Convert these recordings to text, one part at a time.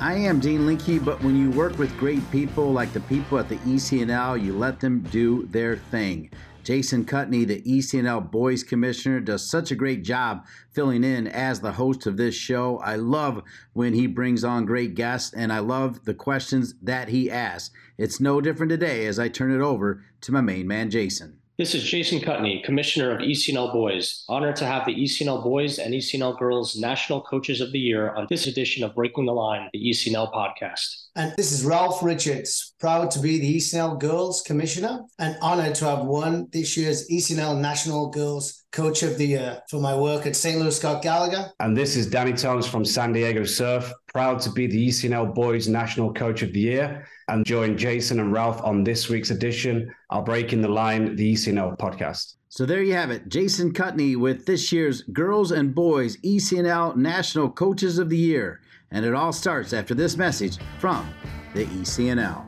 I am Dean Linke, but when you work with great people like the people at the ECNL, you let them do their thing. Jason Kutney, the ECNL Boys Commissioner, does such a great job filling in as the host of this show. I love when he brings on great guests, and I love the questions that he asks. It's no different today as I turn it over to my main man, Jason. This is Jason Kutney, Commissioner of ECNL Boys. Honored to have the ECNL Boys and ECNL Girls National Coaches of the Year on this edition of Breaking the Line, the ECNL podcast. And this is Ralph Richards, proud to be the ECNL Girls Commissioner and honored to have won this year's ECNL National Girls Coach of the Year for my work at St. Louis Scott Gallagher. And this is Danny Tonks from San Diego Surf, proud to be the ECNL Boys National Coach of the Year and join Jason and Ralph on this week's edition of Breaking the Line, the ECNL podcast. So there you have it. Jason Kutney with this year's Girls and Boys ECNL National Coaches of the Year. And it all starts after this message from the ECNL.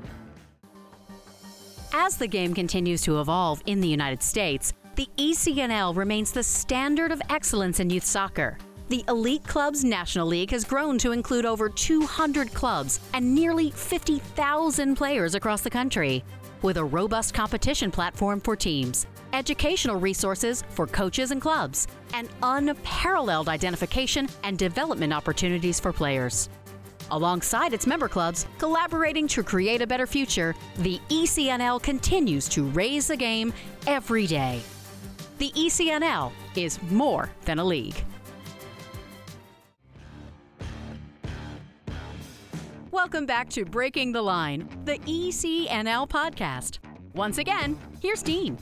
As the game continues to evolve in the United States, the ECNL remains the standard of excellence in youth soccer. The Elite Clubs National League has grown to include over 200 clubs and nearly 50,000 players across the country, with a robust competition platform for teams, educational resources for coaches and clubs, and unparalleled identification and development opportunities for players. Alongside its member clubs, collaborating to create a better future, the ECNL continues to raise the game every day. The ECNL is more than a league. Welcome back to Breaking the Line, the ECNL podcast. Once again, here's Dean.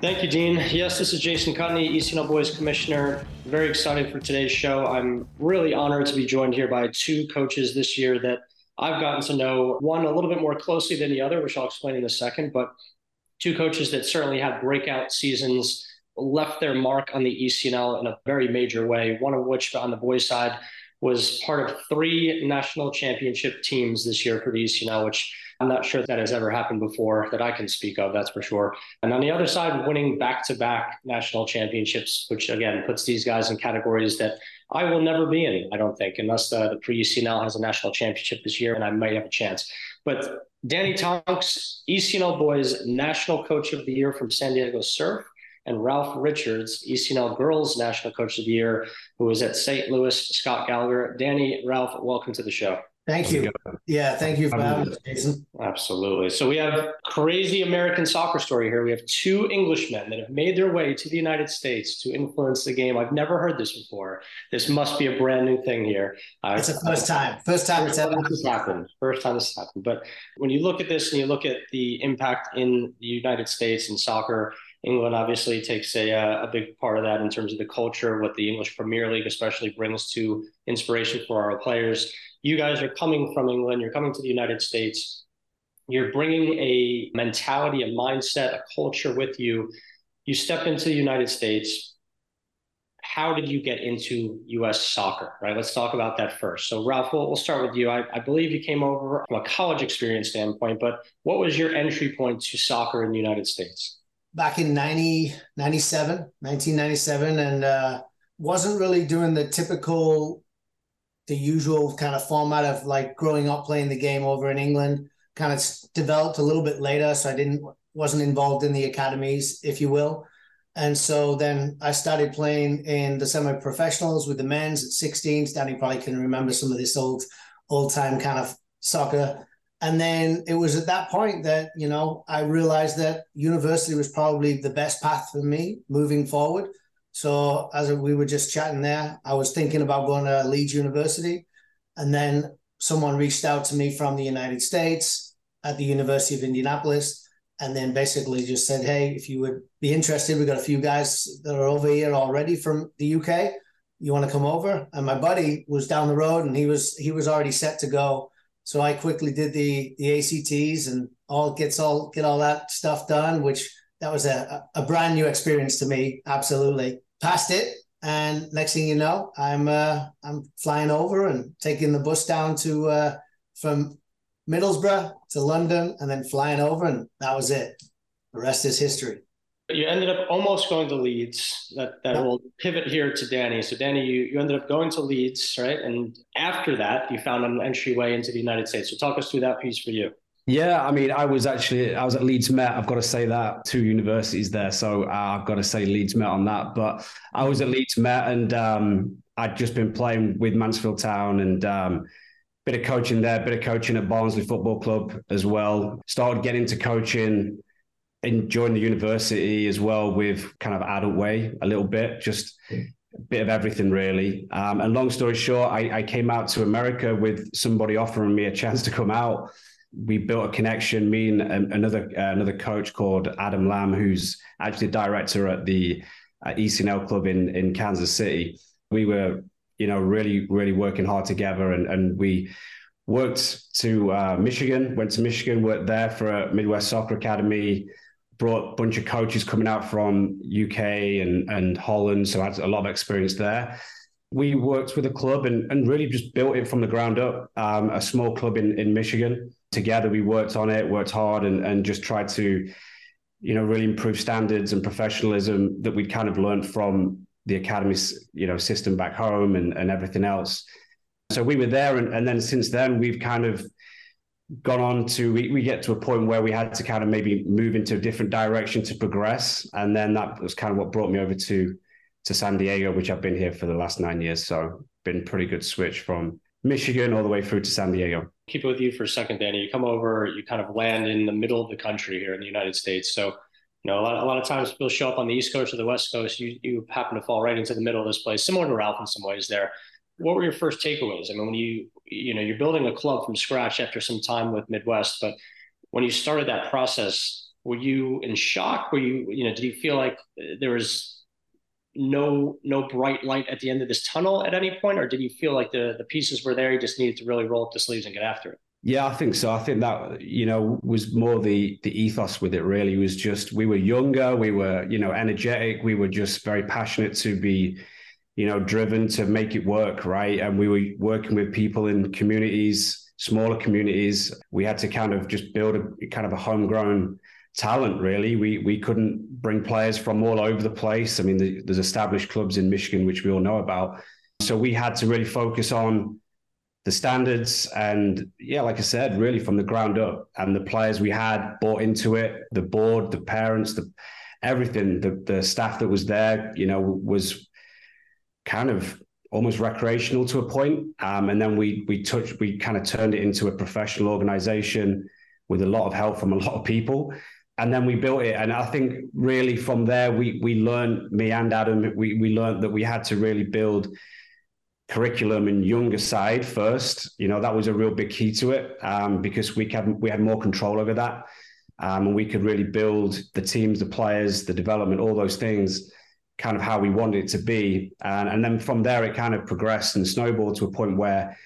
Thank you, Dean. Yes, this is Jason Kutney, ECNL Boys Commissioner. Very excited for today's show. I'm really honored to be joined here by two coaches this year that I've gotten to know, one a little bit more closely than the other, which I'll explain in a second, but two coaches that certainly had breakout seasons, left their mark on the ECNL in a very major way, one of which on the boys' side was part of three national championship teams this year for the ECNL, which I'm not sure that has ever happened before that I can speak of, that's for sure. And on the other side, winning back to back national championships, which again puts these guys in categories that I will never be in, I don't think, unless the, the pre ECNL has a national championship this year and I might have a chance. But Danny Tonks, ECNL Boys National Coach of the Year from San Diego Surf, and Ralph Richards, ECNL Girls National Coach of the Year, who is at St. Louis Scott Gallagher. Danny, Ralph, welcome to the show. Thank you. Yeah, thank you for having us, Jason. Absolutely. So we have crazy American soccer story here. We have two Englishmen that have made their way to the United States to influence the game. I've never heard this before. This must be a brand new thing here. Uh, it's the first time. First time it's ever happened. First time this happened. But when you look at this and you look at the impact in the United States in soccer, England obviously takes a, uh, a big part of that in terms of the culture, what the English Premier League especially brings to inspiration for our players. You guys are coming from England, you're coming to the United States, you're bringing a mentality, a mindset, a culture with you. You step into the United States. How did you get into U.S. soccer? Right. Let's talk about that first. So, Ralph, we'll, we'll start with you. I, I believe you came over from a college experience standpoint, but what was your entry point to soccer in the United States? Back in 90, 97, 1997, and uh, wasn't really doing the typical, the usual kind of format of like growing up playing the game over in England. Kind of developed a little bit later, so I didn't wasn't involved in the academies, if you will. And so then I started playing in the semi-professionals with the men's at 16s. Danny probably can remember some of this old, old time kind of soccer and then it was at that point that, you know, I realized that university was probably the best path for me moving forward. So as we were just chatting there, I was thinking about going to Leeds University. And then someone reached out to me from the United States at the University of Indianapolis. And then basically just said, hey, if you would be interested, we've got a few guys that are over here already from the UK you want to come over? And my buddy was down the road and he was he was already set to go. So I quickly did the the ACTs and all gets all get all that stuff done, which that was a, a brand new experience to me. Absolutely. Passed it. And next thing you know, I'm uh, I'm flying over and taking the bus down to uh, from Middlesbrough to London and then flying over, and that was it. The rest is history. You ended up almost going to Leeds. That that will pivot here to Danny. So Danny, you, you ended up going to Leeds, right? And after that, you found an entryway into the United States. So talk us through that piece for you. Yeah, I mean, I was actually I was at Leeds Met. I've got to say that two universities there, so uh, I've got to say Leeds Met on that. But I was at Leeds Met, and um, I'd just been playing with Mansfield Town, and um, bit of coaching there, bit of coaching at Barnsley Football Club as well. Started getting into coaching, enjoying the university as well with kind of adult way a little bit, just a bit of everything really. Um, and long story short, I, I came out to America with somebody offering me a chance to come out we built a connection. Me and another uh, another coach called Adam Lamb, who's actually a director at the uh, ECNL club in in Kansas City. We were, you know, really really working hard together, and and we worked to uh, Michigan. Went to Michigan, worked there for a Midwest Soccer Academy. Brought a bunch of coaches coming out from UK and and Holland, so I had a lot of experience there we worked with a club and, and really just built it from the ground up. Um, a small club in, in Michigan, together we worked on it, worked hard, and and just tried to, you know, really improve standards and professionalism that we'd kind of learned from the academy, you know, system back home and and everything else. So we were there, and, and then since then we've kind of gone on to we, we get to a point where we had to kind of maybe move into a different direction to progress and then that was kind of what brought me over to to san diego which i've been here for the last nine years so been pretty good switch from michigan all the way through to san diego keep it with you for a second, Danny. You come over, you kind of land in the middle of the country here in the United States. So, you know, a lot, a lot of times people show up on the East Coast or the West Coast. You you happen to fall right into the middle of this place, similar to Ralph in some ways. There, what were your first takeaways? I mean, when you you know you're building a club from scratch after some time with Midwest, but when you started that process, were you in shock? Were you you know did you feel like there was no no bright light at the end of this tunnel at any point, or did you feel like the the pieces were there? You just needed to really roll up the sleeves and get after it. Yeah, I think so. I think that you know was more the the ethos with it. Really, was just we were younger, we were you know energetic, we were just very passionate to be you know driven to make it work, right? And we were working with people in communities, smaller communities. We had to kind of just build a kind of a homegrown talent really we we couldn't bring players from all over the place i mean the, there's established clubs in michigan which we all know about so we had to really focus on the standards and yeah like i said really from the ground up and the players we had bought into it the board the parents the everything the the staff that was there you know was kind of almost recreational to a point um, and then we we touched we kind of turned it into a professional organization with a lot of help from a lot of people and then we built it. And I think really from there we we learned me and Adam we we learned that we had to really build curriculum and younger side first. You know that was a real big key to it um, because we had we had more control over that, um, and we could really build the teams, the players, the development, all those things, kind of how we wanted it to be. And and then from there it kind of progressed and snowballed to a point where.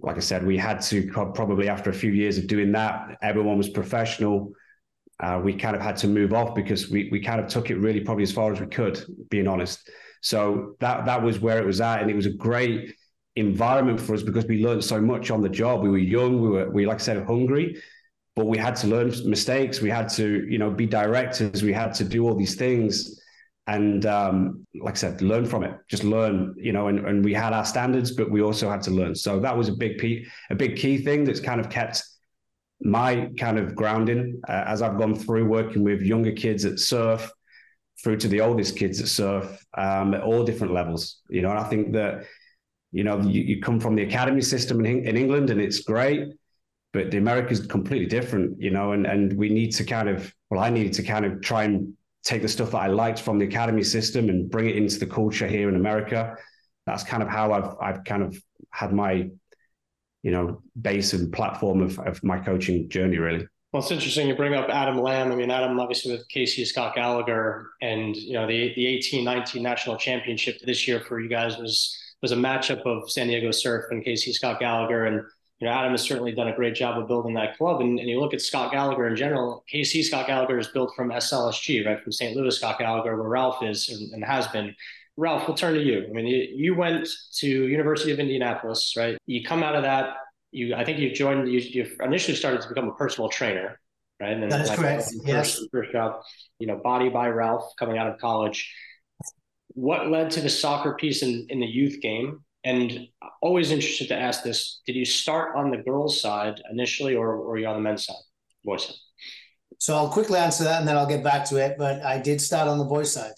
Like I said, we had to probably after a few years of doing that, everyone was professional uh, we kind of had to move off because we we kind of took it really probably as far as we could, being honest. So that that was where it was at, and it was a great environment for us because we learned so much on the job. We were young, we were we like I said hungry, but we had to learn mistakes. We had to you know be directors. We had to do all these things, and um, like I said, learn from it. Just learn, you know. And, and we had our standards, but we also had to learn. So that was a big key, a big key thing that's kind of kept my kind of grounding uh, as I've gone through working with younger kids at surf through to the oldest kids at surf um, at all different levels. You know, and I think that, you know, you, you come from the academy system in, in England and it's great, but the America is completely different, you know, and, and we need to kind of, well, I needed to kind of try and take the stuff that I liked from the academy system and bring it into the culture here in America. That's kind of how I've, I've kind of had my you know base and platform of, of my coaching journey really Well, it's interesting you bring up Adam Lamb. I mean, Adam obviously with KC Scott Gallagher, and you know the the eighteen nineteen national championship this year for you guys was was a matchup of San Diego Surf and KC Scott Gallagher, and you know Adam has certainly done a great job of building that club. And, and you look at Scott Gallagher in general. KC Scott Gallagher is built from SLSG, right from St. Louis Scott Gallagher, where Ralph is and, and has been. Ralph, we'll turn to you. I mean, you, you went to University of Indianapolis, right? You come out of that you I think you joined you, you initially started to become a personal trainer, right? And then that is like, correct. First, yes. First job, you know, Body by Ralph coming out of college. What led to the soccer piece in, in the youth game? And always interested to ask this: Did you start on the girls' side initially, or, or were you on the men's side, boys' side? So I'll quickly answer that, and then I'll get back to it. But I did start on the boys' side.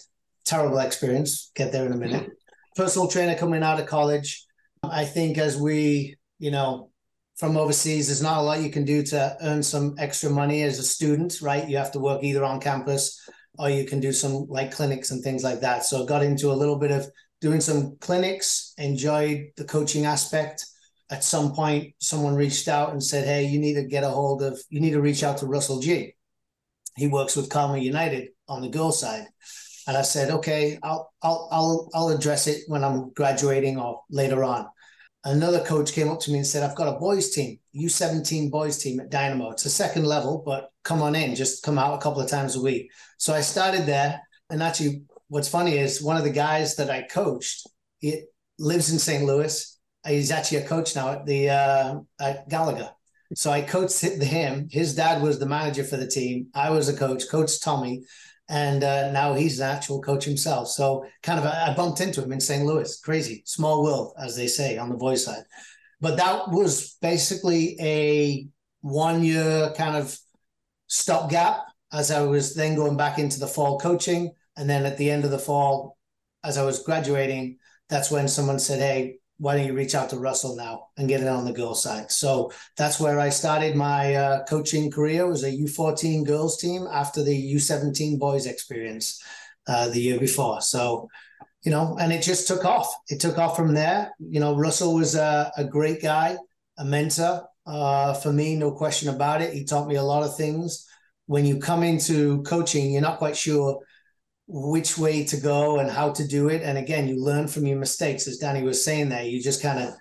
Terrible experience. Get there in a minute. Mm-hmm. Personal trainer coming out of college. I think as we, you know, from overseas, there's not a lot you can do to earn some extra money as a student, right? You have to work either on campus or you can do some like clinics and things like that. So I got into a little bit of doing some clinics, enjoyed the coaching aspect. At some point, someone reached out and said, Hey, you need to get a hold of, you need to reach out to Russell G. He works with Carmel United on the girl side. And I said, okay, I'll I'll I'll I'll address it when I'm graduating or later on another coach came up to me and said, I've got a boys team, U17 boys team at Dynamo. It's a second level, but come on in, just come out a couple of times a week. So I started there. And actually, what's funny is one of the guys that I coached, he lives in St. Louis. He's actually a coach now at the uh, at Gallagher. So I coached him. His dad was the manager for the team. I was a coach, Coach Tommy and uh, now he's an actual coach himself. So kind of I bumped into him in St. Louis. Crazy, small world, as they say on the boys' side. But that was basically a one year kind of stopgap as I was then going back into the fall coaching. And then at the end of the fall, as I was graduating, that's when someone said, Hey, why don't you reach out to Russell now and get it on the girls side? So that's where I started my uh, coaching career. It was a U14 girls team after the U17 boys experience uh, the year before. So, you know, and it just took off. It took off from there. You know, Russell was a, a great guy, a mentor uh, for me, no question about it. He taught me a lot of things. When you come into coaching, you're not quite sure which way to go and how to do it. And again, you learn from your mistakes, as Danny was saying there. You just kind of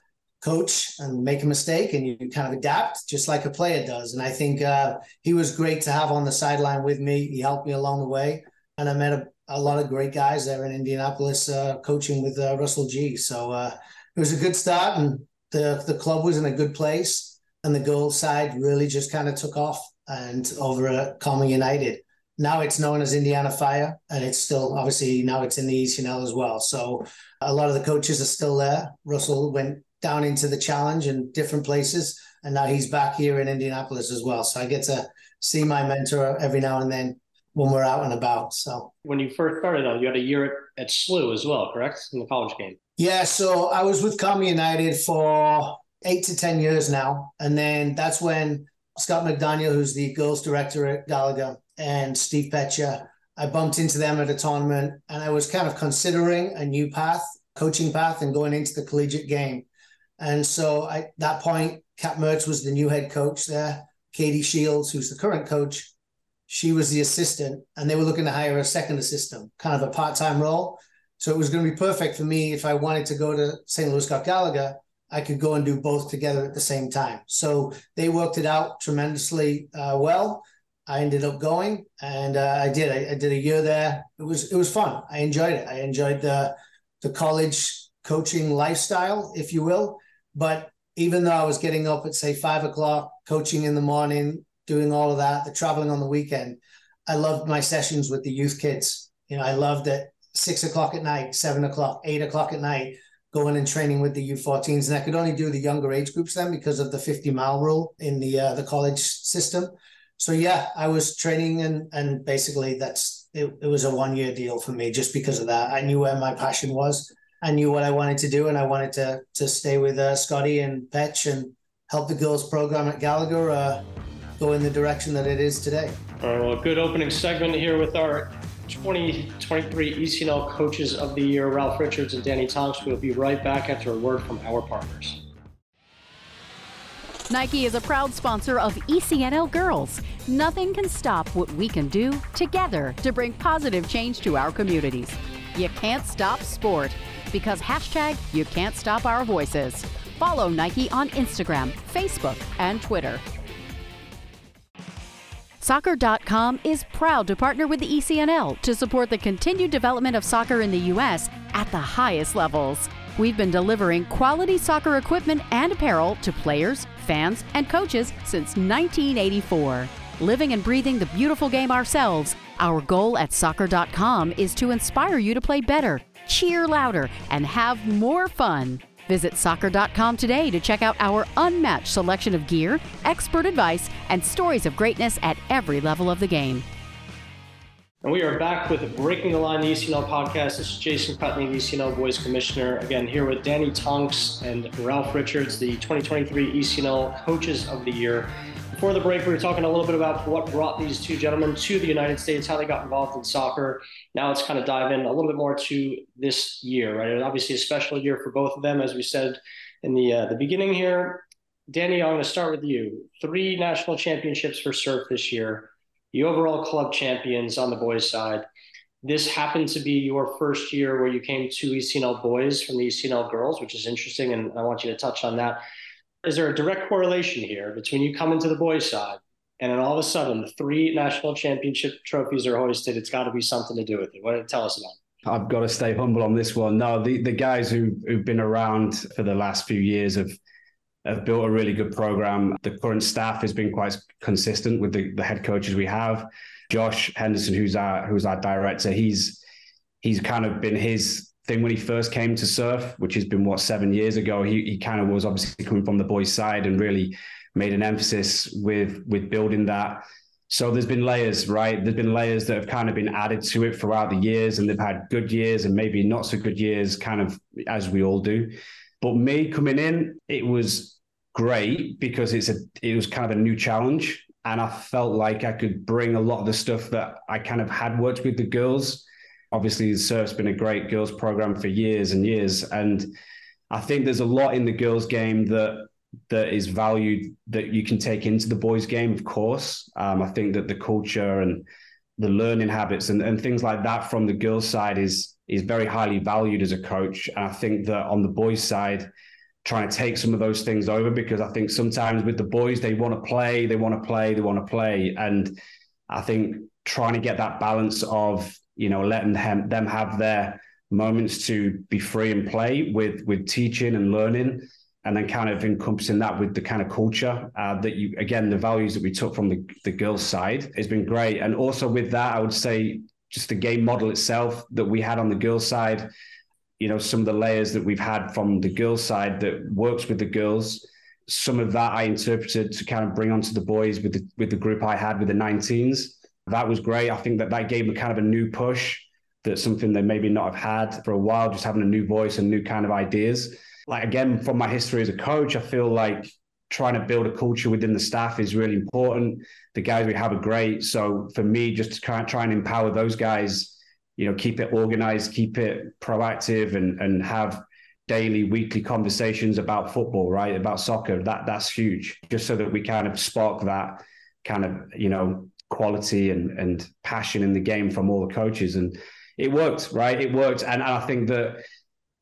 coach and make a mistake and you kind of adapt just like a player does. And I think uh, he was great to have on the sideline with me. He helped me along the way. And I met a, a lot of great guys there in Indianapolis uh, coaching with uh, Russell G. So uh, it was a good start and the, the club was in a good place. And the girls side really just kind of took off and over at Carmel United now it's known as Indiana Fire, and it's still obviously now it's in the ECNL as well. So a lot of the coaches are still there. Russell went down into the challenge in different places, and now he's back here in Indianapolis as well. So I get to see my mentor every now and then when we're out and about. So when you first started out, you had a year at, at SLU as well, correct? In the college game. Yeah, so I was with Carmel United for eight to ten years now, and then that's when Scott McDaniel, who's the girls director at Gallagher, and Steve Pecher. I bumped into them at a tournament and I was kind of considering a new path, coaching path, and going into the collegiate game. And so at that point, Kat Mertz was the new head coach there. Katie Shields, who's the current coach, she was the assistant, and they were looking to hire a second assistant, kind of a part time role. So it was going to be perfect for me if I wanted to go to St. Louis Scott Gallagher. I could go and do both together at the same time. So they worked it out tremendously uh, well. I ended up going, and uh, I did. I, I, did a year there. It was it was fun. I enjoyed it. I enjoyed the the college coaching lifestyle, if you will. But even though I was getting up at say five o'clock, coaching in the morning, doing all of that, the traveling on the weekend, I loved my sessions with the youth kids. You know, I loved it. Six o'clock at night, seven o'clock, eight o'clock at night, going and training with the U14s, and I could only do the younger age groups then because of the 50 mile rule in the uh, the college system so yeah, I was training and and basically that's it, it was a one year deal for me just because of that. I knew where my passion was. I knew what I wanted to do, and I wanted to to stay with uh, Scotty and Petch and help the girls program at Gallagher uh, go in the direction that it is today. All right, well, good opening segment here with our 2023 ECNL Coaches of the Year, Ralph Richards and Danny Tonks. We'll be right back after a word from our partners. Nike is a proud sponsor of ECNL Girls. Nothing can stop what we can do together to bring positive change to our communities. You can't stop sport because hashtag you can't stop our voices. Follow Nike on Instagram, Facebook, and Twitter. Soccer.com is proud to partner with the ECNL to support the continued development of soccer in the U.S. at the highest levels. We've been delivering quality soccer equipment and apparel to players, fans, and coaches since 1984. Living and breathing the beautiful game ourselves, our goal at soccer.com is to inspire you to play better, cheer louder, and have more fun. Visit soccer.com today to check out our unmatched selection of gear, expert advice, and stories of greatness at every level of the game. And we are back with Breaking the Line, the ECNL podcast. This is Jason Kutney, the ECNL Boys Commissioner. Again, here with Danny Tonks and Ralph Richards, the 2023 ECNL Coaches of the Year. Before the break, we were talking a little bit about what brought these two gentlemen to the United States, how they got involved in soccer. Now let's kind of dive in a little bit more to this year, right? It was Obviously, a special year for both of them, as we said in the uh, the beginning here. Danny, I'm going to start with you. Three national championships for surf this year the overall club champions on the boys' side. This happened to be your first year where you came to ECNL boys from the ECNL girls, which is interesting, and I want you to touch on that. Is there a direct correlation here between you coming to the boys' side and then all of a sudden the three national championship trophies are hoisted? It's got to be something to do with it. What did tell us about? It? I've got to stay humble on this one. No, the, the guys who, who've been around for the last few years have have built a really good program. The current staff has been quite consistent with the, the head coaches we have. Josh Henderson, who's our who's our director, he's he's kind of been his thing when he first came to surf, which has been what seven years ago. He he kind of was obviously coming from the boys' side and really made an emphasis with with building that. So there's been layers, right? There's been layers that have kind of been added to it throughout the years, and they've had good years and maybe not so good years, kind of as we all do. But me coming in, it was great because it's a it was kind of a new challenge and I felt like I could bring a lot of the stuff that I kind of had worked with the girls. Obviously, the surf's been a great girls program for years and years, and I think there's a lot in the girls game that that is valued that you can take into the boys game. Of course, um, I think that the culture and the learning habits and, and things like that from the girls' side is is very highly valued as a coach. And I think that on the boys' side, trying to take some of those things over because I think sometimes with the boys, they want to play, they want to play, they want to play. And I think trying to get that balance of, you know, letting them, them have their moments to be free and play with with teaching and learning and then kind of encompassing that with the kind of culture uh, that you again the values that we took from the, the girls side has been great and also with that i would say just the game model itself that we had on the girls side you know some of the layers that we've had from the girls side that works with the girls some of that i interpreted to kind of bring onto the boys with the with the group i had with the 19s that was great. I think that that gave me kind of a new push that's something they maybe not have had for a while just having a new voice and new kind of ideas. Like again from my history as a coach i feel like trying to build a culture within the staff is really important. The guys we have are great. So for me just to try, try and empower those guys you know keep it organized keep it proactive and and have daily weekly conversations about football right? About soccer. That that's huge. Just so that we kind of spark that kind of you know quality and and passion in the game from all the coaches. And it worked right? It worked. And, and i think that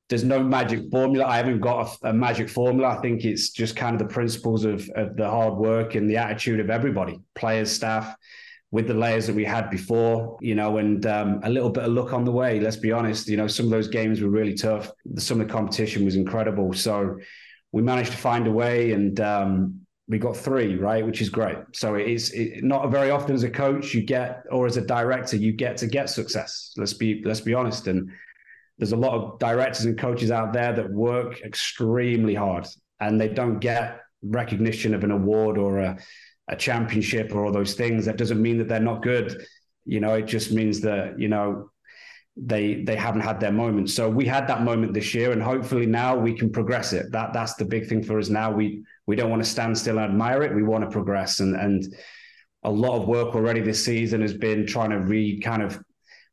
there's no magic formula. I haven't got a, a, magic formula. I think it's just kind of the principles of, of the hard work and the attitude of everybody players staff with the layers that we had before, you know, and um, a little bit of luck on the way. Let's be honest, you know, some of those games were really tough. Some of the competition was incredible. So we managed to find a way and um, we got three, right, which is great. So it is it, not very often as a coach you get, or as a director, you get to get success. Let's be let's be honest. And there's a lot of directors and coaches out there that work extremely hard and they don't get recognition of an award or a a championship or all those things. That doesn't mean that they're not good. You know, it just means that you know they they haven't had their moment. So we had that moment this year, and hopefully now we can progress it. That that's the big thing for us now. We we don't want to stand still and admire it. We want to progress, and and a lot of work already this season has been trying to re kind of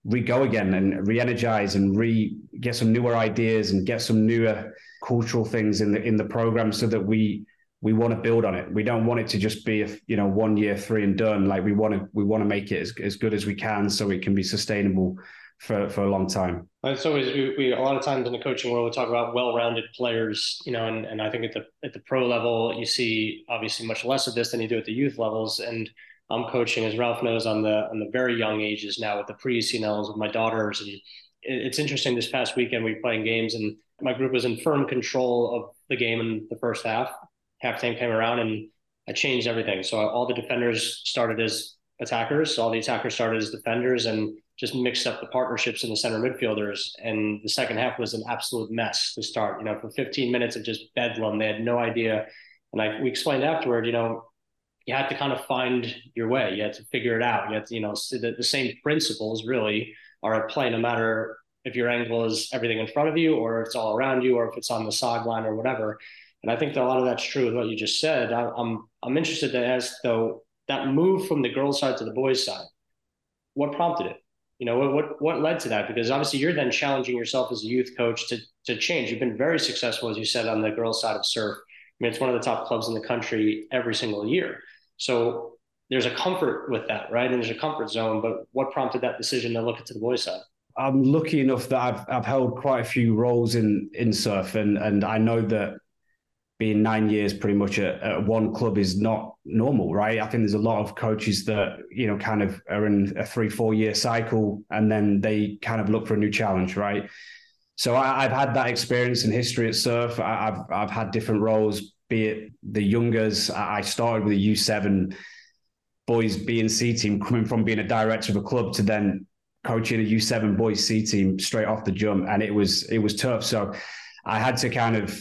re go again and re-energize and re get some newer ideas and get some newer cultural things in the in the program so that we we want to build on it. We don't want it to just be a you know one year three and done. Like we want to we want to make it as, as good as we can so it can be sustainable for, for a long time. It's always we, we, a lot of times in the coaching world we talk about well-rounded players, you know, and, and I think at the at the pro level you see obviously much less of this than you do at the youth levels. And I'm coaching, as Ralph knows, on the on the very young ages now with the pre-ECNLs with my daughters, and it's interesting. This past weekend we were playing games, and my group was in firm control of the game in the first half. Halftime came around, and I changed everything. So all the defenders started as attackers, all the attackers started as defenders, and just mixed up the partnerships in the center midfielders. And the second half was an absolute mess to start. You know, for 15 minutes of just bedlam, they had no idea. And I we explained afterward, you know, you had to kind of find your way. You had to figure it out. You had to, you know, the, the same principles really are at play no matter if your angle is everything in front of you or if it's all around you or if it's on the sideline or whatever. And I think that a lot of that's true with what you just said. I, I'm I'm interested to ask though that move from the girls' side to the boys' side. What prompted it? You know, what what what led to that? Because obviously you're then challenging yourself as a youth coach to to change. You've been very successful, as you said, on the girls' side of surf. I mean, it's one of the top clubs in the country every single year. So there's a comfort with that, right? And there's a comfort zone. But what prompted that decision to look into the boys' side? I'm lucky enough that I've I've held quite a few roles in in surf, and and I know that being nine years pretty much at, at, one club is not normal, right? I think there's a lot of coaches that you know kind of are in a three four year cycle, and then they kind of look for a new challenge, right? So I, have had that experience in history at surf. I, have I've had different roles, be it the youngers. I started with a U seven boys B and C team, coming from being a director of a club to then coaching a U7 boys C team straight off the jump, and it was it was tough. So I had to kind of,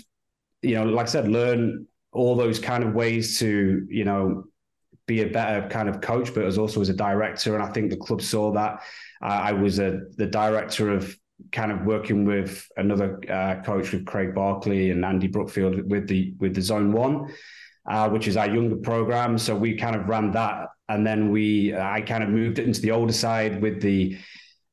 you know, like I said, learn all those kind of ways to, you know, be a better kind of coach, but as also as a director. And I think the club saw that. Uh, I was a the director of kind of working with another uh, coach with Craig Barkley and Andy Brookfield with the with the Zone One. Uh, which is our younger program. So we kind of ran that, and then we I kind of moved it into the older side with the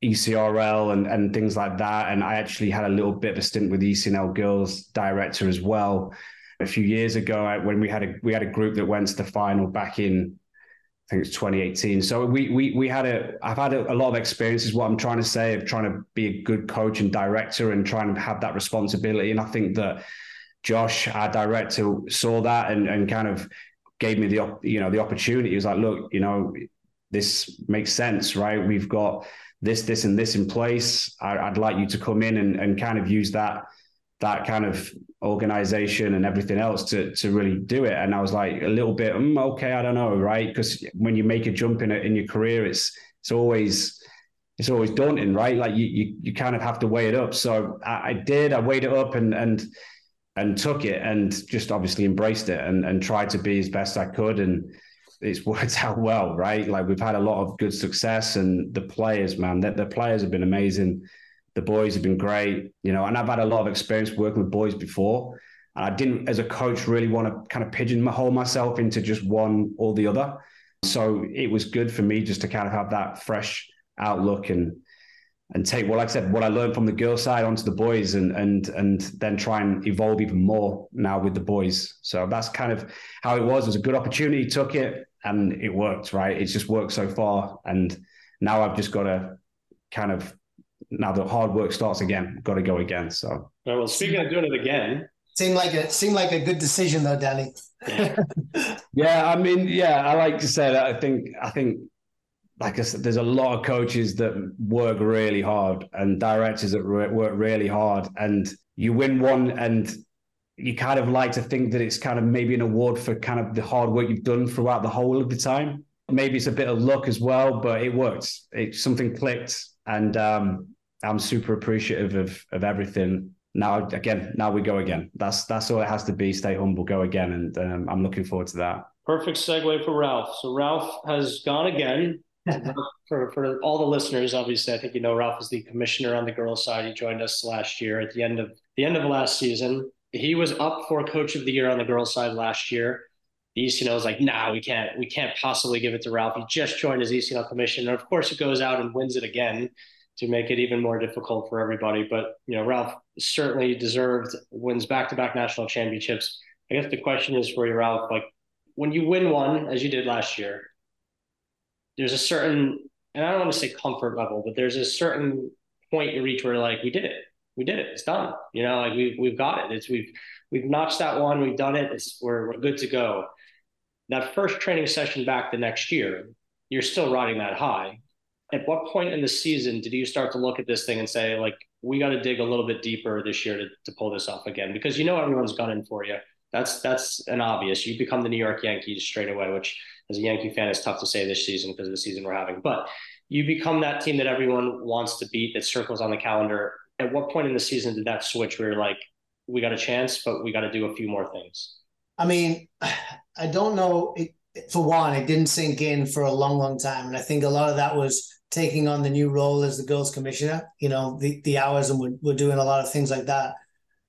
ECRL and, and things like that. And I actually had a little bit of a stint with ECNL Girls director as well a few years ago when we had a we had a group that went to the final back in I think it's 2018. So we we we had a I've had a, a, lot of experiences. What I'm trying to say of trying to be a good coach and director and trying to have that responsibility. And I think that Josh, our director, saw that and and kind of gave me the you know the opportunity. He was like, look, you know, this makes sense, right? We've got this, this, and this in place. I, would like you to come in and, and kind of use that that kind of organization and everything else to to really do it. And I was like a little bit, mm, okay, I don't know, right? Because when you make a jump in a, in your career, it's it's always it's always daunting, right? Like you you you kind of have to weigh it up. So I, I did. I weighed it up and and and took it and just obviously embraced it and and tried to be as best I could and it's worked out well, right? Like we've had a lot of good success, and the players, man, the, the players have been amazing. The boys have been great, you know, and I've had a lot of experience working with boys before. And I didn't, as a coach, really want to kind of pigeonhole myself into just one or the other. So it was good for me just to kind of have that fresh outlook and and take well, like I said, what I learned from the girls' side onto the boys, and and and then try and evolve even more now with the boys. So that's kind of how it was. It was a good opportunity, took it, and it worked. Right, it's just worked so far, and now I've just got to kind of now the hard work starts again. Got to go again. So well, speaking of doing it again, seemed like a seemed like a good decision though, Danny. yeah, I mean, yeah, I like to say that. I think I think like I said, there's a lot of coaches that work really hard and directors that work really hard, and you win one, and you kind of like to think that it's kind of maybe an award for kind of the hard work you've done throughout the whole of the time. Maybe it's a bit of luck as well, but it worked. It something clicked, and um, I'm super appreciative of of everything. Now again, now we go again. That's that's all it has to be. Stay humble, go again, and um, I'm looking forward to that. Perfect segue for Ralph. So Ralph has gone again for, for all the listeners, obviously, I think you know Ralph is the commissioner on the girls' side. He joined us last year at the end of the end of last season. He was up for coach of the year on the girls' side last year. The ECNL was like, nah, we can't, we can't possibly give it to Ralph. He just joined as ECNL commissioner. And of course, he goes out and wins it again to make it even more difficult for everybody. But you know, Ralph certainly deserved wins back to back national championships. I guess the question is for you, Ralph, like when you win one, as you did last year, there's a certain, and I don't want to say comfort level, but there's a certain point you reach where like, we did it. We did it. It's done. You know, like we've, we've got it. It's, we've, we've notched that one. We've done it. It's, we're, we're good to go. That first training session back the next year, you're still riding that high. At what point in the season did you start to look at this thing and say, like, we got to dig a little bit deeper this year to, to pull this off again? Because you know everyone's gunning for you. That's that's an obvious. You become the New York Yankees straight away, which as a Yankee fan it's tough to say this season because of the season we're having. But you become that team that everyone wants to beat, that circles on the calendar. At what point in the season did that switch where you're like, we got a chance, but we got to do a few more things? I mean, I don't know. It, for one, it didn't sink in for a long, long time. And I think a lot of that was taking on the new role as the girls commissioner, you know, the, the hours and we're, we're doing a lot of things like that.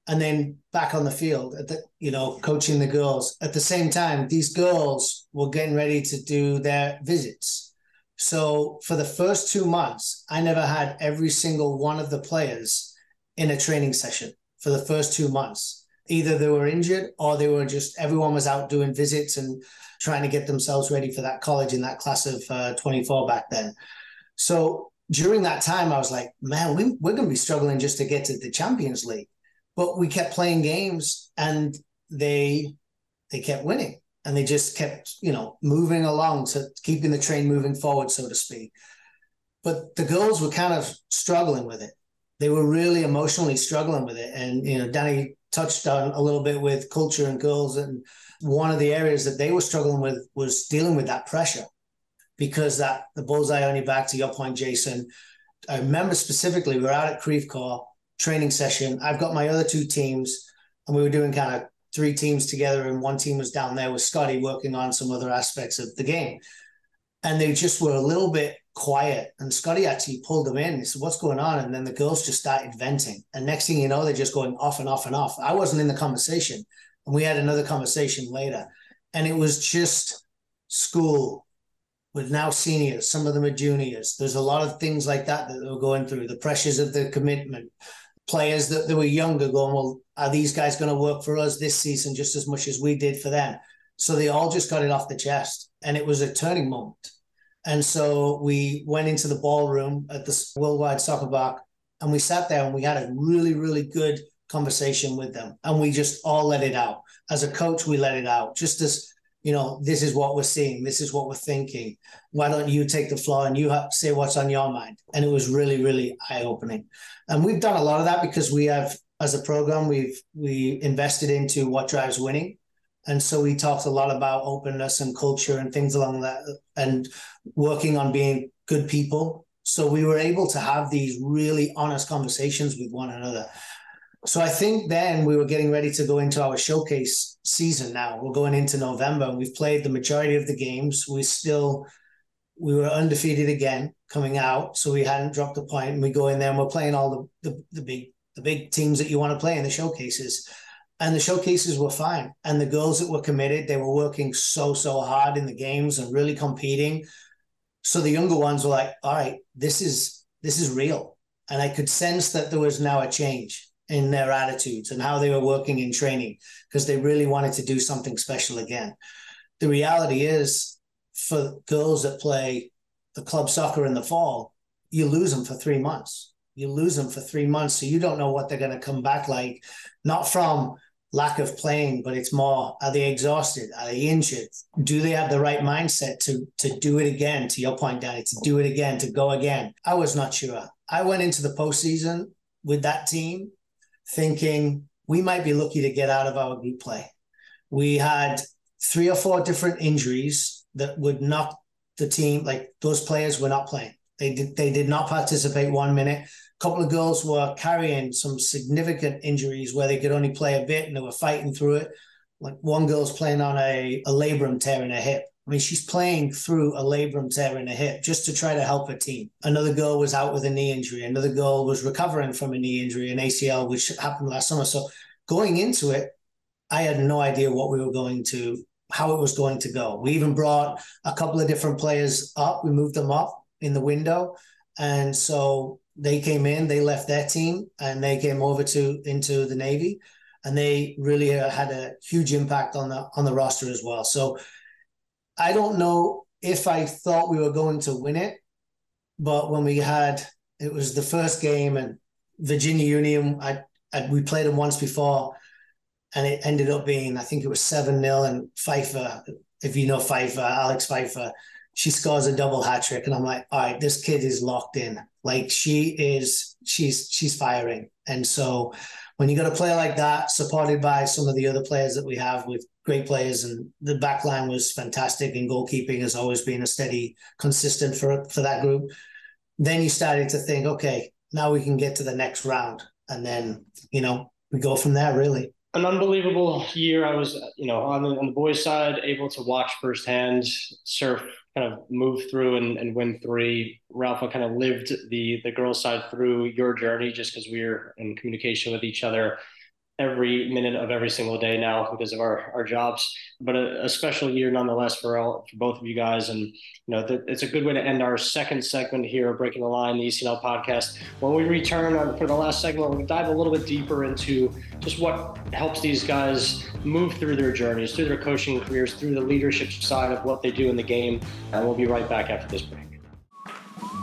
And then back on the field, at the, you know, coaching the girls. At the same time, these girls were getting ready to do their visits. So for the first two months, I never had every single one of the players in a training session for the first two months. Either they were injured or they were just, everyone was out doing visits and trying to get themselves ready for that college in that class of uh, 24 back then. So during that time, I was like, man, we, we're going to be struggling just to get to the Champions League. But we kept playing games and they they kept winning and they just kept, you know, moving along to keeping the train moving forward, so to speak. But the girls were kind of struggling with it. They were really emotionally struggling with it. And, you know, Danny touched on a little bit with culture and girls. And one of the areas that they were struggling with was dealing with that pressure because that the bullseye on your back, to your point, Jason. I remember specifically, we were out at Creve Coeur training session. I've got my other two teams, and we were doing kind of three teams together, and one team was down there with Scotty working on some other aspects of the game. And they just were a little bit quiet. And Scotty actually pulled them in. He said, What's going on? And then the girls just started venting. And next thing you know, they're just going off and off and off. I wasn't in the conversation. And we had another conversation later. And it was just school, with now seniors, some of them are juniors. There's a lot of things like that that they're going through, the pressures of the commitment. Players that, that were younger going, well, are these guys going to work for us this season just as much as we did for them? So they all just got it off the chest. And it was a turning moment. And so we went into the ballroom at the Worldwide Soccer Bar and we sat there and we had a really, really good conversation with them. And we just all let it out. As a coach, we let it out just as you know, this is what we're seeing, this is what we're thinking. Why don't you take the floor and you say what's on your mind? And it was really, really eye opening. And we've done a lot of that because we have, as a program, we've we invested into what drives winning. And so we talked a lot about openness and culture and things along that, and working on being good people. So we were able to have these really honest conversations with one another. So I think then we were getting ready to go into our showcase season now. We're going into November. We've played the majority of the games. We still we were undefeated again coming out, so we hadn't dropped a point. And we go in there and we're playing all the, the, the big the big teams that you want to play in the showcases. And the showcases were fine. And the girls that were committed, they were working so, so hard in the games and really competing. So the younger ones were like, all right, this is this is real. And I could sense that there was now a change in their attitudes and how they were working in training because they really wanted to do something special again. The reality is, for girls that play the club soccer in the fall, you lose them for three months. You lose them for three months. So you don't know what they're going to come back like, not from lack of playing, but it's more are they exhausted? Are they injured? Do they have the right mindset to to do it again? To your point, Danny, to do it again, to go again. I was not sure. I went into the postseason with that team thinking we might be lucky to get out of our group play. We had three or four different injuries that would knock the team, like those players were not playing. They did they did not participate one minute. A couple of girls were carrying some significant injuries where they could only play a bit and they were fighting through it. Like one girl's playing on a, a labrum tear in her hip. I mean, she's playing through a labrum tear in her hip just to try to help her team. Another girl was out with a knee injury. Another girl was recovering from a knee injury, an ACL, which happened last summer. So going into it, I had no idea what we were going to, how it was going to go. We even brought a couple of different players up. We moved them up in the window. And so they came in, they left their team and they came over to into the Navy. and they really had a huge impact on the on the roster as well. So I don't know if I thought we were going to win it, but when we had it was the first game and Virginia Union, I, I we played them once before, and it ended up being I think it was seven 0 and Pfeiffer, if you know Pfeiffer, Alex Pfeiffer, she scores a double hat trick, and I'm like, all right, this kid is locked in. Like she is, she's she's firing, and so when you got a player like that, supported by some of the other players that we have with great players, and the back line was fantastic, and goalkeeping has always been a steady, consistent for for that group. Then you started to think, okay, now we can get to the next round, and then you know we go from there. Really, an unbelievable year. I was, you know, on the, on the boys' side, able to watch firsthand surf kind of move through and, and win three. Ralph, kind of lived the the girls' side through your journey just because we are in communication with each other every minute of every single day now because of our, our jobs. But a, a special year nonetheless for all for both of you guys, and you know it's a good way to end our second segment here, breaking the line, the ECNL podcast. When we return for the last segment, we'll dive a little bit deeper into just what helps these guys move through their journeys, through their coaching careers, through the leadership side of what they do in the game, and we'll be right back after this break.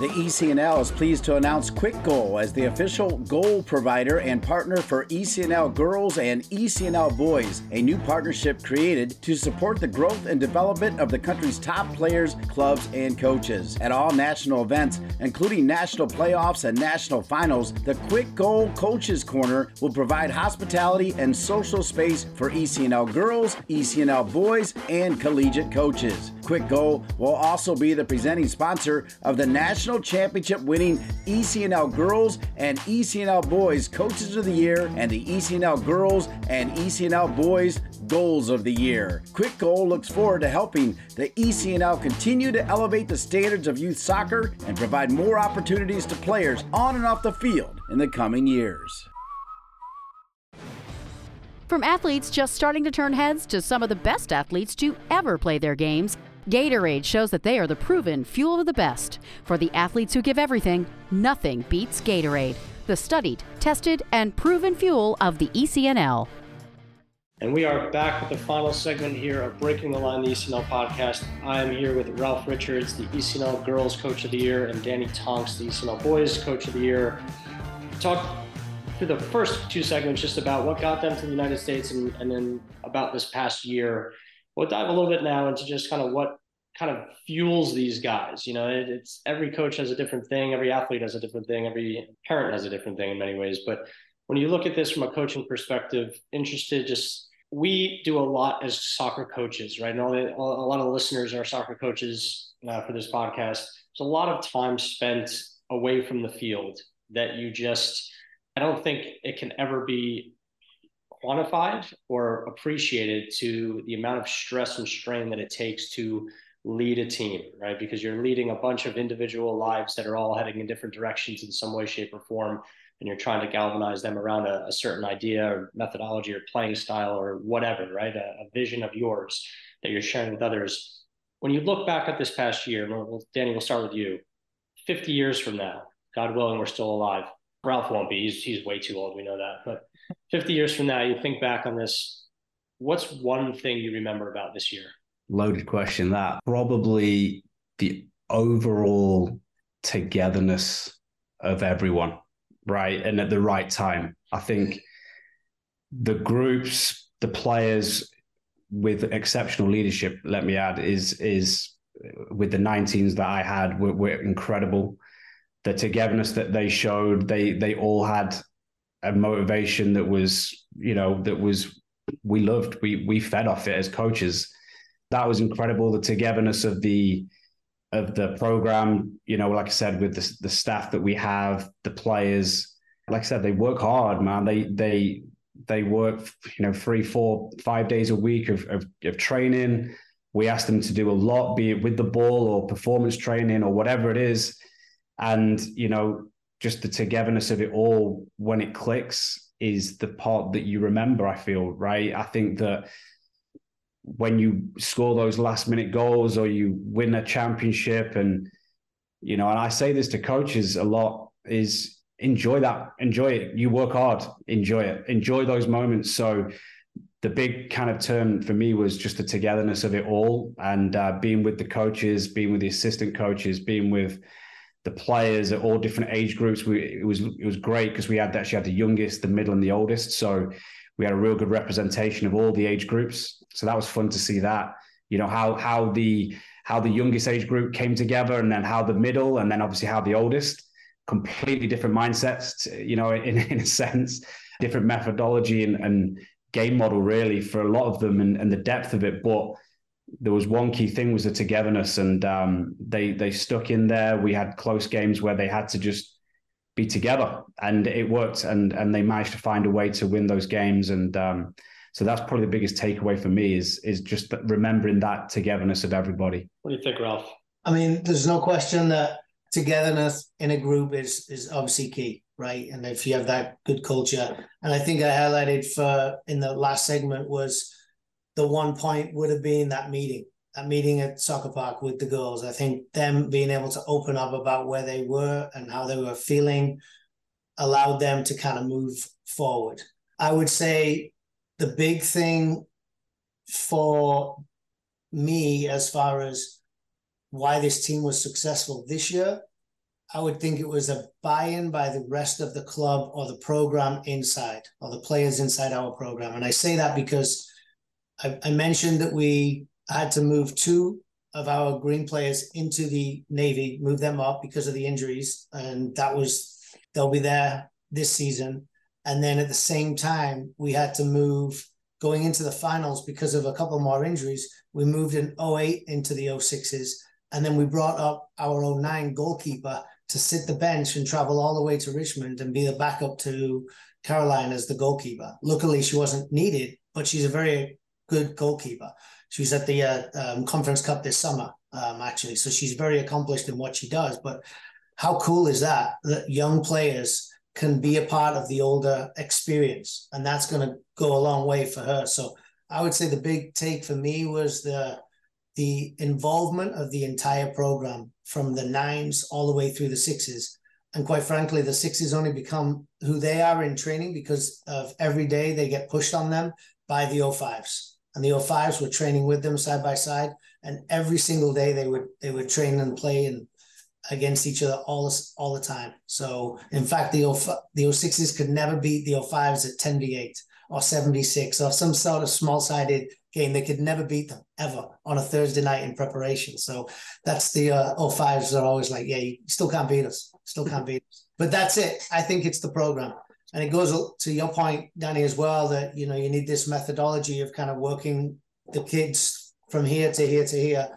The ECNL is pleased to announce Kwik Goal as the official goal provider and partner for ECNL girls and ECNL boys, a new partnership created to support the growth and development of the country's top players, clubs, and coaches. At all national events, including national playoffs and national finals, the Kwik Goal Coaches Corner will provide hospitality and social space for ECNL girls, ECNL boys, and collegiate coaches. Kwik Goal will also be the presenting sponsor of the National Championship winning ECNL Girls and ECNL Boys Coaches of the Year and the ECNL Girls and ECNL Boys Goals of the Year. Kwik Goal looks forward to helping the ECNL continue to elevate the standards of youth soccer and provide more opportunities to players on and off the field in the coming years. From athletes just starting to turn heads to some of the best athletes to ever play their games, Gatorade shows that they are the proven fuel of the best. For the athletes who give everything, nothing beats Gatorade, the studied, tested, and proven fuel of the ECNL. And we are back with the final segment here of Breaking the Line, the ECNL podcast. I am here with Ralph Richards, the ECNL Girls Coach of the Year, and Danny Tonks, the ECNL Boys Coach of the Year. Talk through the first two segments just about what got them to the United States and, and then about this past year we'll dive a little bit now into just kind of what kind of fuels these guys. You know, it, it's every coach has a different thing, every athlete has a different thing, every parent has a different thing in many ways. But when you look at this from a coaching perspective, interested just we do a lot as soccer coaches, right? And all the, a lot of listeners are soccer coaches uh, for this podcast. There's a lot of time spent away from the field that you just, I don't think it can ever be quantified or appreciated to the amount of stress and strain that it takes to lead a team, right? Because you're leading a bunch of individual lives that are all heading in different directions in some way, shape, or form. And you're trying to galvanize them around a, a certain idea or methodology or playing style or whatever, right? A, a, vision of yours that you're sharing with others. When you look back at this past year, well, Danny, we'll start with you. 50 years from now, God willing, we're still alive. Ralph won't be. He's, he's way too old. We know that. But 50 years from now, you think back on this, what's one thing you remember about this year? Loaded question that. Probably the overall togetherness of everyone, right? And at the right time. I think the groups, the players with exceptional leadership, let me add, is is with the 19s that I had were, were incredible. The togetherness that they showed, they they all had a motivation that was, you know, that was we loved. We we fed off it as coaches. That was incredible. The togetherness of the of the program, you know, like I said, with the the staff that we have, the players, like I said, they work hard, man. They they they work, you know, three, four, five days a week of, of, of training. We ask them to do a lot, be it with the ball or performance training or whatever it is. And, you know, just the togetherness of it all when it clicks is the part that you remember i feel right i think that when you score those last minute goals or you win a championship and you know and i say this to coaches a lot is enjoy that, enjoy it. You work hard, enjoy it, enjoy those moments. So the big kind of turn for me was just the togetherness of it all and uh, being with the coaches, being with the assistant coaches, being with the players at all different age groups. We, it was it was great because we had actually had the youngest, the middle, and the oldest. So we had a real good representation of all the age groups. So that was fun to see that. You know how how the how the youngest age group came together, and then how the middle, and then obviously how the oldest. Completely different mindsets, you know, in in a sense, different methodology and and game model really for a lot of them and, and the depth of it. But there was one key thing was the togetherness, and um, they they stuck in there. We had close games where they had to just be together, and it worked, and and they managed to find a way to win those games. And um, so that's probably the biggest takeaway for me is is just remembering that togetherness of everybody. What do you think, Ralph? I mean, there's no question that togetherness in a group is is obviously key right? And if you have that good culture, and I think I highlighted for in the last segment was the one point would have been that meeting, that meeting at soccer park with the girls. I think them being able to open up about where they were and how they were feeling allowed them to kind of move forward. I would say the big thing for me as far as why this team was successful this year I would think it was a buy-in by the rest of the club or the program inside or the players inside our program. And I say that because I, I mentioned that we had to move two of our green players into the Navy, move them up because of the injuries. And that was, they'll be there this season. And then at the same time, we had to move going into the finals because of a couple more injuries. We moved in 08 into the 06s. And then we brought up our 09 goalkeeper to sit the bench and travel all the way to Richmond and be the backup to Caroline as the goalkeeper. Luckily, she wasn't needed, but she's a very good goalkeeper. She was at the uh, um, Conference Cup this summer, um, actually. So she's very accomplished in what she does. But how cool is that? That young players can be a part of the older experience, and that's going to go a long way for her. So I would say the big take for me was the the involvement of the entire program from the nines all the way through the sixes. And quite frankly, the sixes only become who they are in training because of every day they get pushed on them by the 05s. And the 05s were training with them side by side. And every single day they would they would train and play and against each other all all the time. So in fact, the 05, the 06s could never beat the 05s at 10 v 8 or 76 or some sort of small sided game. They could never beat them ever on a Thursday night in preparation. So that's the uh, 05s are always like, yeah, you still can't beat us, still can't beat us. But that's it. I think it's the program. And it goes to your point, Danny, as well, that, you know, you need this methodology of kind of working the kids from here to here to here.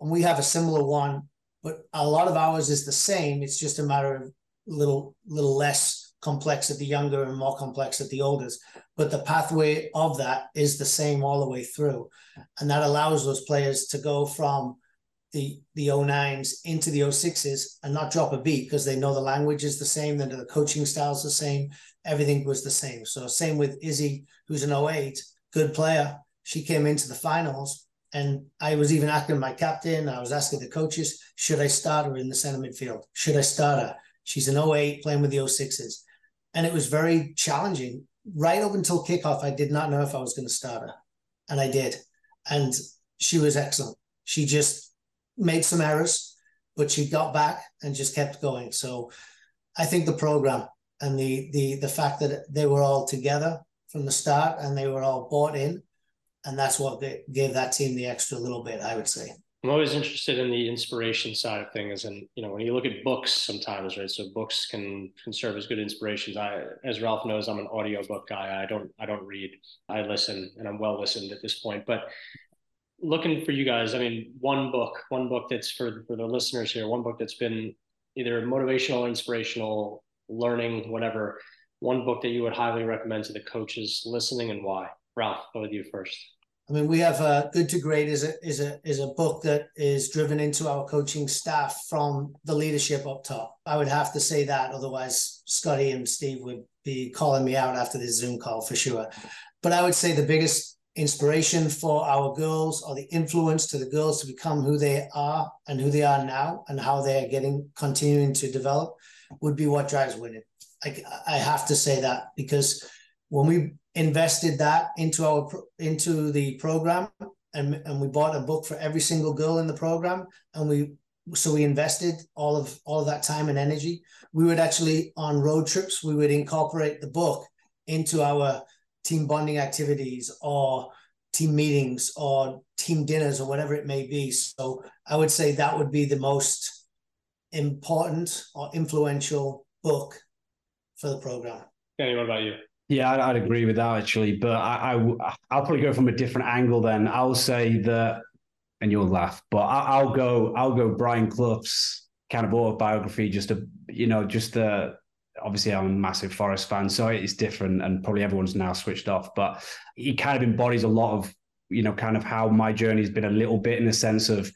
And we have a similar one, but a lot of ours is the same. It's just a matter of little, little less complex at the younger and more complex at the oldest. But the pathway of that is the same all the way through. And that allows those players to go from the the 09s into the 06s and not drop a beat because they know the language is the same, then the coaching style is the same, everything was the same. So same with Izzy, who's an 08, good player. She came into the finals and I was even asking my captain, I was asking the coaches, should I start her in the center midfield? Should I start her? She's an 08 playing with the 06s. And it was very challenging. Right up until kickoff, I did not know if I was going to start her. And I did. And she was excellent. She just made some errors, but she got back and just kept going. So I think the program and the the the fact that they were all together from the start and they were all bought in, and that's what gave that team the extra little bit, I would say. I'm always interested in the inspiration side of things, and you know, when you look at books, sometimes, right? So books can can serve as good inspirations. I, as Ralph knows, I'm an audiobook guy. I don't I don't read. I listen, and I'm well listened at this point. But looking for you guys, I mean, one book, one book that's for for the listeners here, one book that's been either motivational, inspirational, learning, whatever. One book that you would highly recommend to the coaches listening, and why? Ralph, go with you first. I mean, we have uh, Good to Great is a is a is a book that is driven into our coaching staff from the leadership up top. I would have to say that, otherwise Scotty and Steve would be calling me out after this Zoom call for sure. But I would say the biggest inspiration for our girls or the influence to the girls to become who they are and who they are now and how they are getting continuing to develop would be what drives winning. I, I have to say that because when we invested that into our into the program and, and we bought a book for every single girl in the program and we so we invested all of all of that time and energy we would actually on road trips we would incorporate the book into our team bonding activities or team meetings or team dinners or whatever it may be so i would say that would be the most important or influential book for the program Kenny, what about you yeah, I'd, I'd, agree with that actually, but I, I will probably go from a different angle. Then I'll say that, and you'll laugh, but I, will go I'll go Brian Clough's kind of autobiography. Just a you know just the obviously I'm a massive Forest fan, so it's different, and probably everyone's now switched off. But he kind of embodies a lot of you know kind of how my journey has been a little bit in the sense of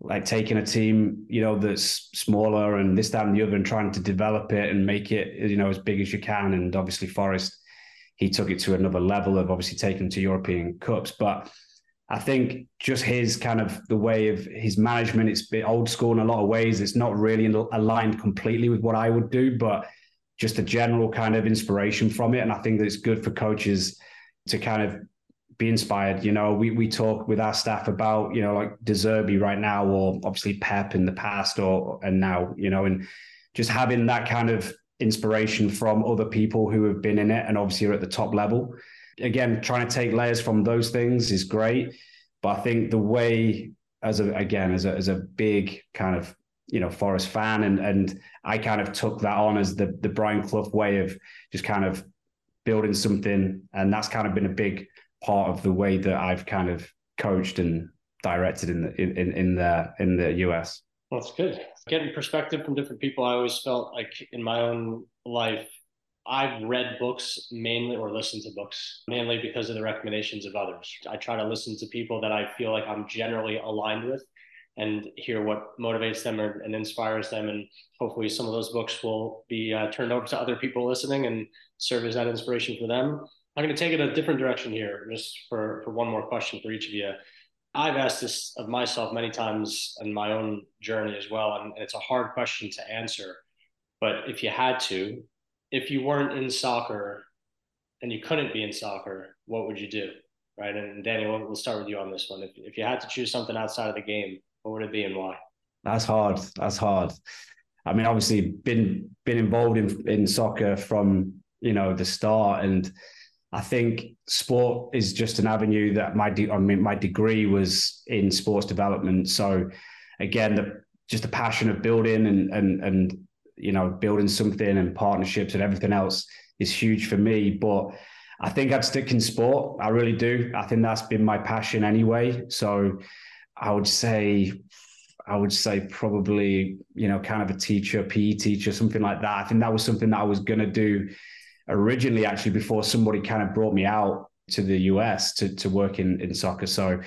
like taking a team, you know, that's smaller and this, that, and the other, and trying to develop it and make it, you know, as big as you can. And obviously, Forest, he took it to another level of obviously taking to European Cups. But I think just his kind of the way of his management, it's bit old school in a lot of ways. It's not really aligned completely with what I would do, but just a general kind of inspiration from it. And I think that it's good for coaches to kind of be inspired. You know, we we talk with our staff about you know like De Zerbi right now, or obviously Pep in the past, or and now you know, and just having that kind of inspiration from other people who have been in it and obviously are at the top level. Again, trying to take layers from those things is great, but I think the way as a again as a as a big kind of you know Forest fan and and I kind of took that on as the the Brian Clough way of just kind of building something and that's kind of been a big part of the way that I've kind of coached and directed in the in in the in the US. that's good. Getting perspective from different people. I always felt like in my own life, I've read books mainly or listened to books mainly because of the recommendations of others. I try to listen to people that I feel like I'm generally aligned with and hear what motivates them or, and inspires them. And hopefully, some of those books will be uh, turned over to other people listening and serve as that inspiration for them. I'm going to take it a different direction here, just for, for one more question for each of you. I've asked this of myself many times in my own journey as well, and it's a hard question to answer. But if you had to, if you weren't in soccer and you couldn't be in soccer, what would you do? Right. And Danny, we'll, we'll start with you on this one. If, if you had to choose something outside of the game, what would it be and why? That's hard. That's hard. I mean, obviously, been been involved in in soccer from you know the start, and I think sport is just an avenue that my de- I mean my degree was in sports development. So again, the just the passion of building and and and you know building something and partnerships and everything else is huge for me. But I think I'd stick in sport. I really do. I think that's been my passion anyway. So I would say I would say probably, you know, kind of a teacher, PE teacher, something like that. I think that was something that I was to do originally actually before somebody kind of brought me out to the US to to work in in soccer. So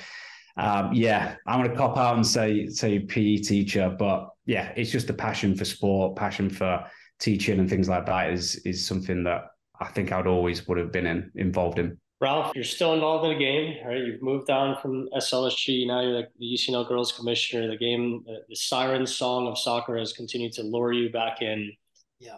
um, yeah, I'm going to cop out and say say PE teacher, but yeah, it's just the passion for sport, passion for teaching and things like that is is something that I think I'd always would have been in, involved in. Ralph, you're still involved in the game, right? You've moved on from SLSG. Now you're like the ECNL girls commissioner. The game, the, the siren song of soccer has continued to lure you back in. Yeah.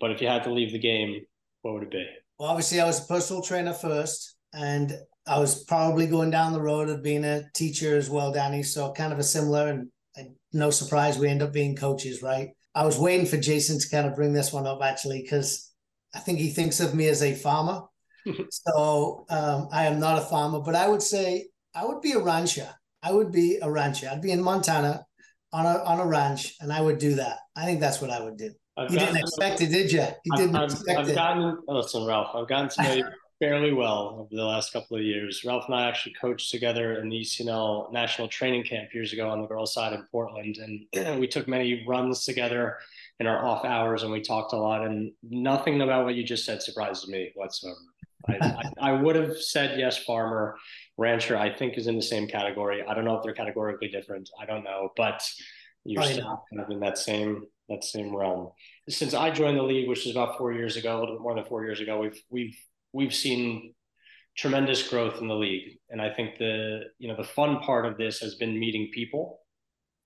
But if you had to leave the game, what would it be? Well, obviously, I was a personal trainer first, and I was probably going down the road of being a teacher as well, Danny. So kind of a similar, and, and no surprise, we end up being coaches, right? I was waiting for Jason to kind of bring this one up actually, because I think he thinks of me as a farmer. so um, I am not a farmer, but I would say I would be a rancher. I would be a rancher. I'd be in Montana on a on a ranch, and I would do that. I think that's what I would do. I've you didn't expect it, did you? You didn't I've, expect I've it. gotten oh, listen, Ralph. I've gotten to know you fairly well over the last couple of years. Ralph and I actually coached together in the ECNL national training camp years ago on the girls' side in Portland, and we took many runs together in our off hours, and we talked a lot. And nothing about what you just said surprises me whatsoever. I, I, I, would have said yes, farmer, rancher. I think is in the same category. I don't know if they're categorically different. I don't know, but you're still kind of in that same that same realm. Since I joined the league, which is about four years ago, a little bit more than four years ago, we've we've we've seen tremendous growth in the league, and I think the you know the fun part of this has been meeting people.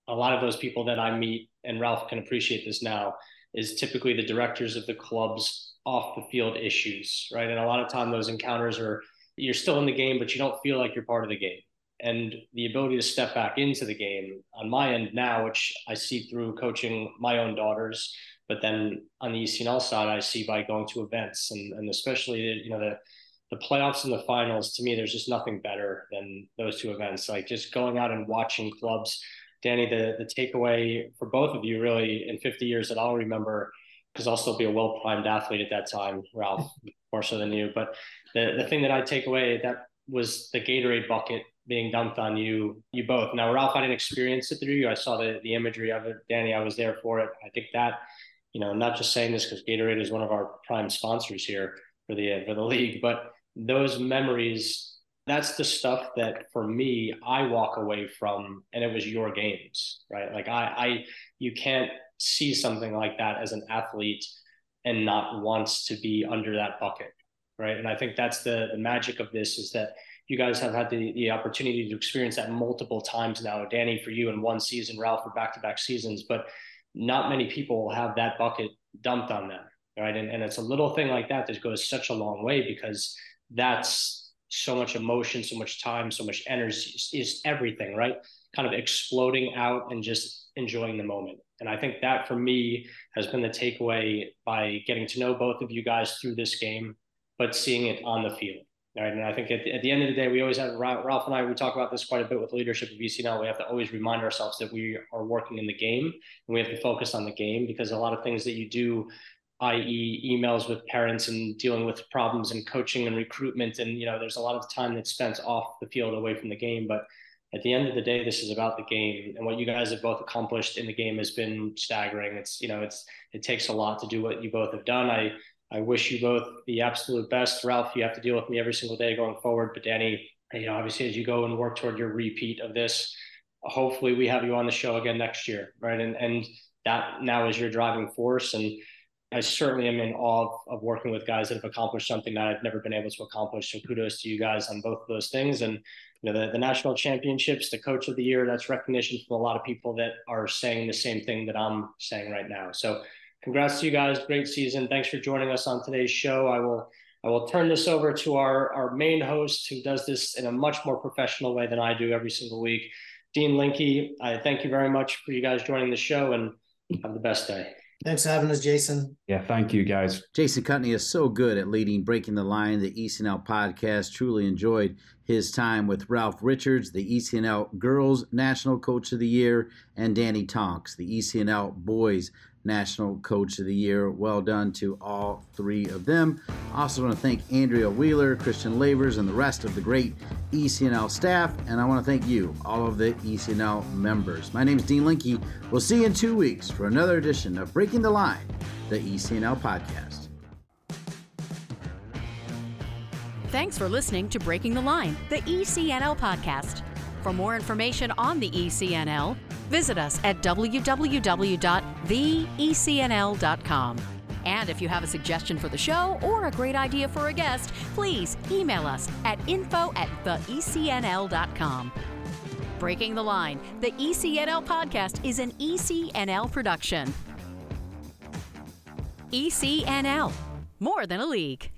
A lot of those people that I meet, and Ralph can appreciate this now. is typically the directors of the club's off the field issues, right? And a lot of time those encounters are you're still in the game, but you don't feel like you're part of the game. And the ability to step back into the game on my end now, which I see through coaching my own daughters, but then on the ECNL side, I see by going to events and, and especially you know the the playoffs and the finals. To me, there's just nothing better than those two events. Like just going out and watching clubs. Danny, the the takeaway for both of you really in 50 years that I'll remember because I'll still be a well primed athlete at that time, Ralph, more so than you. But the, the thing that I take away that was the Gatorade bucket being dumped on you, you both. Now, Ralph, I didn't experience it through you. I saw the, the imagery of it. Danny, I was there for it. I think that, you know, not just saying this because Gatorade is one of our prime sponsors here for the for the league, but those memories, that's the stuff that for me I walk away from, and it was your games, right? Like I, I, you can't see something like that as an athlete and not wants to be under that bucket right and i think that's the the magic of this is that you guys have had the, the opportunity to experience that multiple times now. Danny for you in one season ralph for back-to-back seasons but not many people have that bucket dumped on them right? And, and it's a little thing like that that goes such a long way because that's so much emotion so much time so much energy is everything right? Kind of exploding out and just enjoying the moment. And I think that for me has been the takeaway by getting to know both of you guys through this game, but seeing it on the field. Right. And I think at, at the end of the day, we always have Ralph and I, we talk about this quite a bit with leadership of ECNL. We have to always remind ourselves that we are working in the game and we have to focus on the game because a lot of things that you do, i.e. emails with parents and dealing with problems and coaching and recruitment. And, you know, there's a lot of time that's spent off the field away from the game, but at the end of the day, this is about the game, and what you guys have both accomplished in the game has been staggering. It's you know, it's it takes a lot to do what you both have done. I I wish you both the absolute best. Ralph, you have to deal with me every single day going forward, but Danny, you know, obviously as you go and work toward your repeat of this, hopefully we have you on the show again next year, right? And and that now is your driving force and. I certainly am in awe of, of working with guys that have accomplished something that I've never been able to accomplish. So kudos to you guys on both of those things. And you know, the, the national championships, the coach of the year, that's recognition from a lot of people that are saying the same thing that I'm saying right now. So congrats to you guys. Great season. Thanks for joining us on today's show. I will I will turn this over to our, our main host who does this in a much more professional way than I do every single week. Dean Linke, I thank you very much for you guys joining the show and have the best day. Thanks for having us, Jason. Yeah, thank you, guys. Jason Kutney is so good at leading Breaking the Line, the ECNL podcast. Truly enjoyed his time with Ralph Richards, the ECNL Girls National Coach of the Year, and Danny Tonks, the ECNL Boys National Coach of the Year. Well done to all three of them. I also, want to thank Andrea Wheeler, Christian Lavers, and the rest of the great ECNL staff. And I want to thank you, all of the ECNL members. My name is Dean Linke. We'll see you in two weeks for another edition of Breaking the Line, the ECNL podcast. Thanks for listening to Breaking the Line, the ECNL podcast. For more information on the ECNL, visit us at www.theecnl.com. And if you have a suggestion for the show or a great idea for a guest, please email us at info at theecnl.com. Breaking the Line, the ECNL podcast is an ECNL production. ECNL, more than a league.